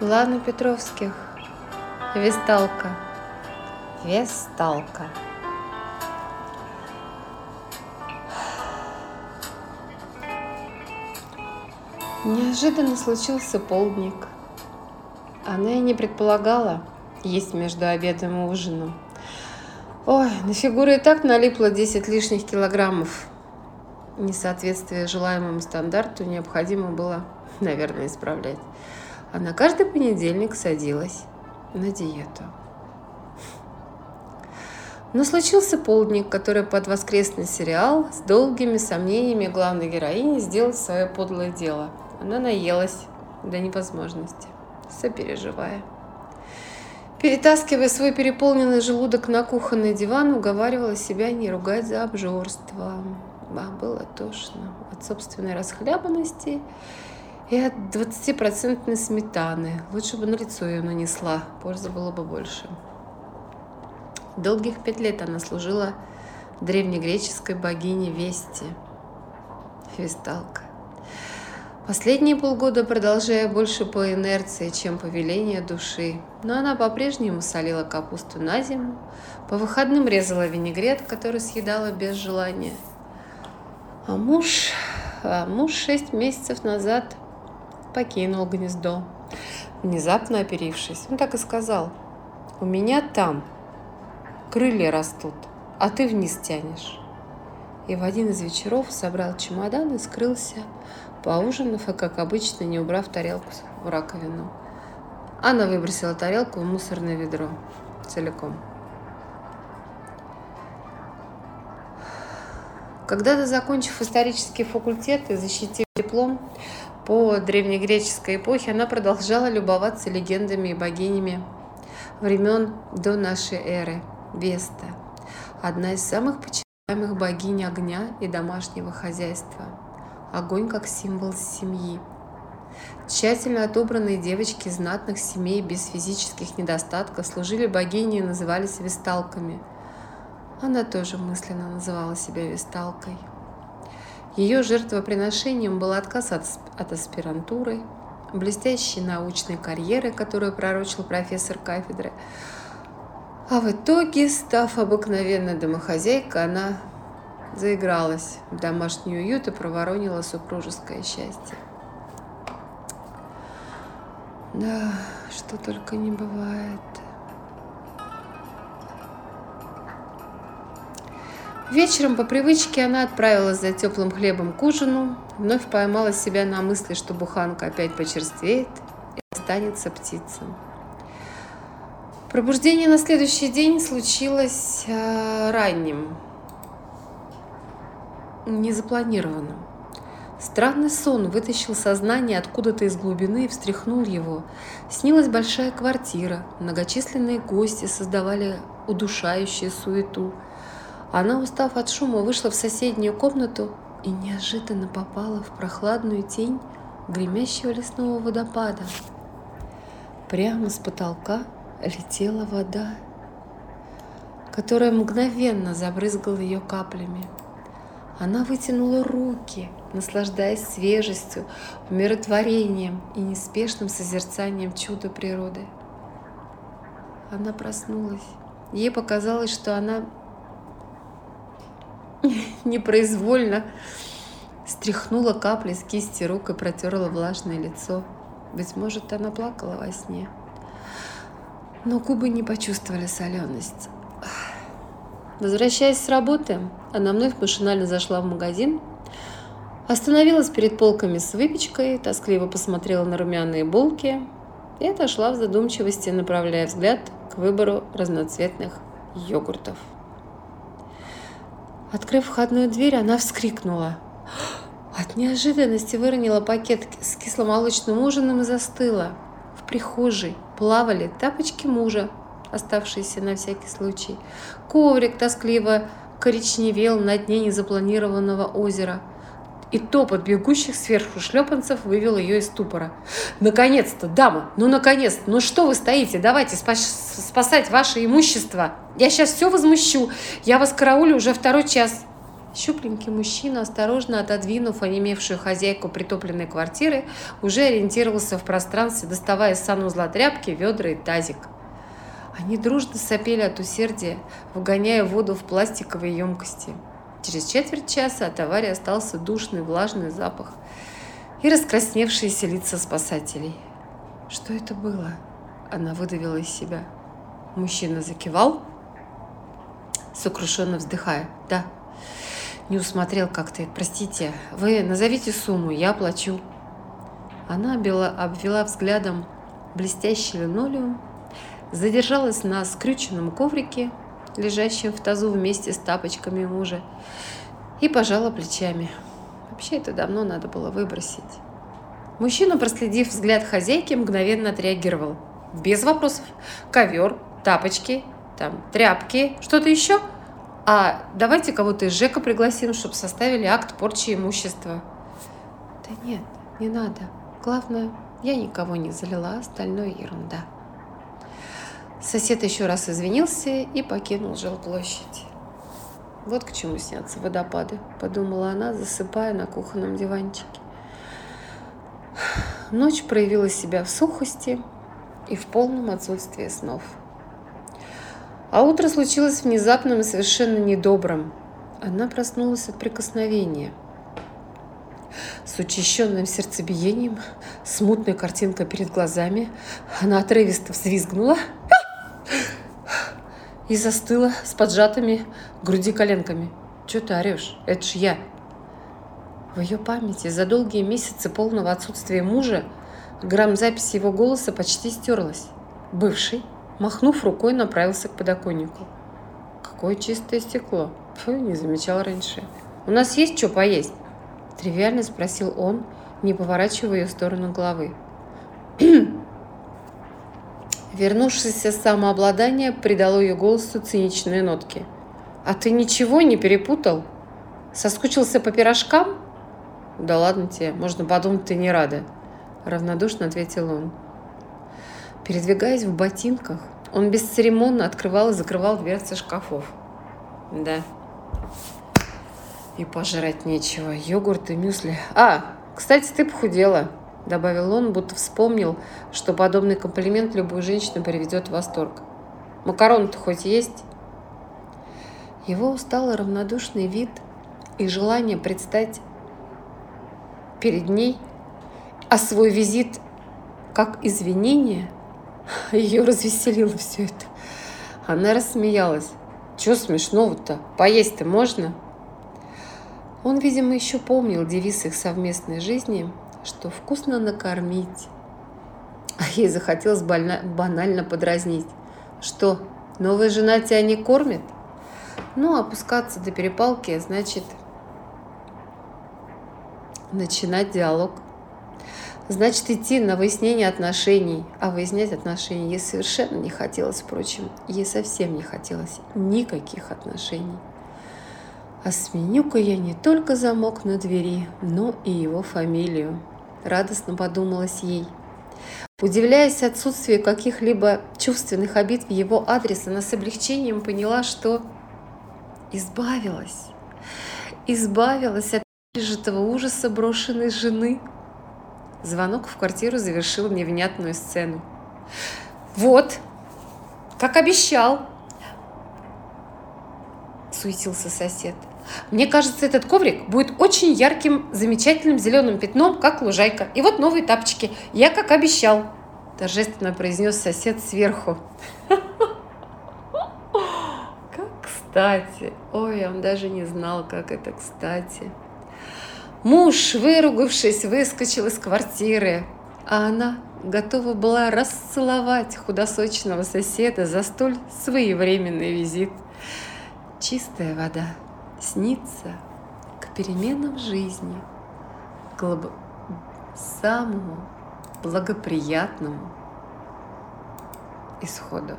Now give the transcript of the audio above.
Лана Петровских. Весталка. Весталка. Неожиданно случился полдник. Она и не предполагала есть между обедом и ужином. Ой, на фигуру и так налипло 10 лишних килограммов. Несоответствие желаемому стандарту необходимо было, наверное, исправлять а на каждый понедельник садилась на диету. Но случился полдник, который под воскресный сериал с долгими сомнениями главной героини сделал свое подлое дело. Она наелась до невозможности, сопереживая. Перетаскивая свой переполненный желудок на кухонный диван, уговаривала себя не ругать за обжорство. А было тошно от собственной расхлябанности и от 20% сметаны. Лучше бы на лицо ее нанесла, пользы было бы больше. Долгих пять лет она служила древнегреческой богине Вести, Весталка. Последние полгода продолжая больше по инерции, чем по велению души. Но она по-прежнему солила капусту на зиму, по выходным резала винегрет, который съедала без желания. А муж, а муж шесть месяцев назад покинул гнездо, внезапно оперившись. Он так и сказал, у меня там крылья растут, а ты вниз тянешь. И в один из вечеров собрал чемодан и скрылся, поужинав и, как обычно, не убрав тарелку в раковину. Анна выбросила тарелку в мусорное ведро целиком. Когда-то, закончив исторический факультет и защитив диплом, по древнегреческой эпохе она продолжала любоваться легендами и богинями времен до нашей эры – Веста, одна из самых почитаемых богинь огня и домашнего хозяйства. Огонь как символ семьи. Тщательно отобранные девочки знатных семей без физических недостатков служили богине и назывались весталками. Она тоже мысленно называла себя весталкой – ее жертвоприношением был отказ от, от аспирантуры, блестящей научной карьеры, которую пророчил профессор кафедры. А в итоге, став обыкновенной домохозяйкой, она заигралась в домашний уют и проворонила супружеское счастье. Да, что только не бывает. Вечером по привычке она отправилась за теплым хлебом к ужину, вновь поймала себя на мысли, что буханка опять почерствеет и останется птицей. Пробуждение на следующий день случилось э, ранним, незапланированным. Странный сон вытащил сознание откуда-то из глубины и встряхнул его. Снилась большая квартира, многочисленные гости создавали удушающую суету – она, устав от шума, вышла в соседнюю комнату и неожиданно попала в прохладную тень гремящего лесного водопада. Прямо с потолка летела вода, которая мгновенно забрызгала ее каплями. Она вытянула руки, наслаждаясь свежестью, умиротворением и неспешным созерцанием чуда природы. Она проснулась. Ей показалось, что она непроизвольно стряхнула капли с кисти рук и протерла влажное лицо. Быть может, она плакала во сне. Но губы не почувствовали соленость. Возвращаясь с работы, она вновь машинально зашла в магазин, остановилась перед полками с выпечкой, тоскливо посмотрела на румяные булки и отошла в задумчивости, направляя взгляд к выбору разноцветных йогуртов. Открыв входную дверь, она вскрикнула. От неожиданности выронила пакет с кисломолочным ужином и застыла. В прихожей плавали тапочки мужа, оставшиеся на всякий случай. Коврик тоскливо коричневел на дне незапланированного озера – и топот бегущих сверху шлепанцев вывел ее из ступора. «Наконец-то, дама! Ну, наконец! Ну что вы стоите? Давайте спас спасать ваше имущество! Я сейчас все возмущу! Я вас караулю уже второй час!» Щупленький мужчина, осторожно отодвинув онемевшую хозяйку притопленной квартиры, уже ориентировался в пространстве, доставая из санузла тряпки, ведра и тазик. Они дружно сопели от усердия, вгоняя воду в пластиковые емкости. Через четверть часа от аварии остался душный влажный запах и раскрасневшиеся лица спасателей. Что это было? Она выдавила из себя. Мужчина закивал, сокрушенно вздыхая. Да, не усмотрел как-то. Простите, вы назовите сумму, я оплачу. Она обвела, обвела взглядом блестящий линолеум, задержалась на скрюченном коврике, лежащем в тазу вместе с тапочками мужа, и пожала плечами. Вообще это давно надо было выбросить. Мужчина, проследив взгляд хозяйки, мгновенно отреагировал. Без вопросов. Ковер, тапочки, там, тряпки, что-то еще – а давайте кого-то из ЖЭКа пригласим, чтобы составили акт порчи имущества. Да нет, не надо. Главное, я никого не залила, остальное ерунда. Сосед еще раз извинился и покинул жилплощадь. Вот к чему снятся водопады, подумала она, засыпая на кухонном диванчике. Ночь проявила себя в сухости и в полном отсутствии снов. А утро случилось внезапным и совершенно недобрым. Она проснулась от прикосновения. С учащенным сердцебиением, смутной картинкой перед глазами, она отрывисто взвизгнула и застыла с поджатыми груди коленками. «Чего ты орешь? Это ж я!» В ее памяти за долгие месяцы полного отсутствия мужа грамм записи его голоса почти стерлась. Бывший, Махнув рукой, направился к подоконнику. Какое чистое стекло. Фу, не замечал раньше. «У нас есть что поесть?» Тривиально спросил он, не поворачивая ее в сторону головы. Вернувшееся самообладание придало ее голосу циничные нотки. «А ты ничего не перепутал? Соскучился по пирожкам?» «Да ладно тебе, можно подумать, ты не рада», – равнодушно ответил он. Передвигаясь в ботинках, он бесцеремонно открывал и закрывал дверцы шкафов. Да. И пожрать нечего. Йогурт и мюсли. А, кстати, ты похудела, добавил он, будто вспомнил, что подобный комплимент любую женщину приведет в восторг. Макарон-то хоть есть? Его усталый равнодушный вид и желание предстать перед ней, а свой визит как извинение – Ее развеселило все это. Она рассмеялась. Чего смешного-то? Поесть-то можно? Он, видимо, еще помнил девиз их совместной жизни, что вкусно накормить. А ей захотелось больно, банально подразнить. Что, новая жена тебя не кормит? Ну, опускаться до перепалки значит начинать диалог – Значит, идти на выяснение отношений. А выяснять отношения ей совершенно не хотелось, впрочем. Ей совсем не хотелось никаких отношений. А сменю-ка я не только замок на двери, но и его фамилию. Радостно подумалась ей. Удивляясь отсутствию каких-либо чувственных обид в его адрес, она с облегчением поняла, что избавилась. Избавилась от пережитого ужаса брошенной жены – Звонок в квартиру завершил невнятную сцену. «Вот, как обещал!» Суетился сосед. «Мне кажется, этот коврик будет очень ярким, замечательным зеленым пятном, как лужайка. И вот новые тапочки. Я как обещал!» Торжественно произнес сосед сверху. Как кстати! Ой, он даже не знал, как это кстати. Муж, выругавшись, выскочил из квартиры, а она готова была расцеловать худосочного соседа за столь своевременный визит. Чистая вода снится к переменам жизни, к самому благоприятному исходу.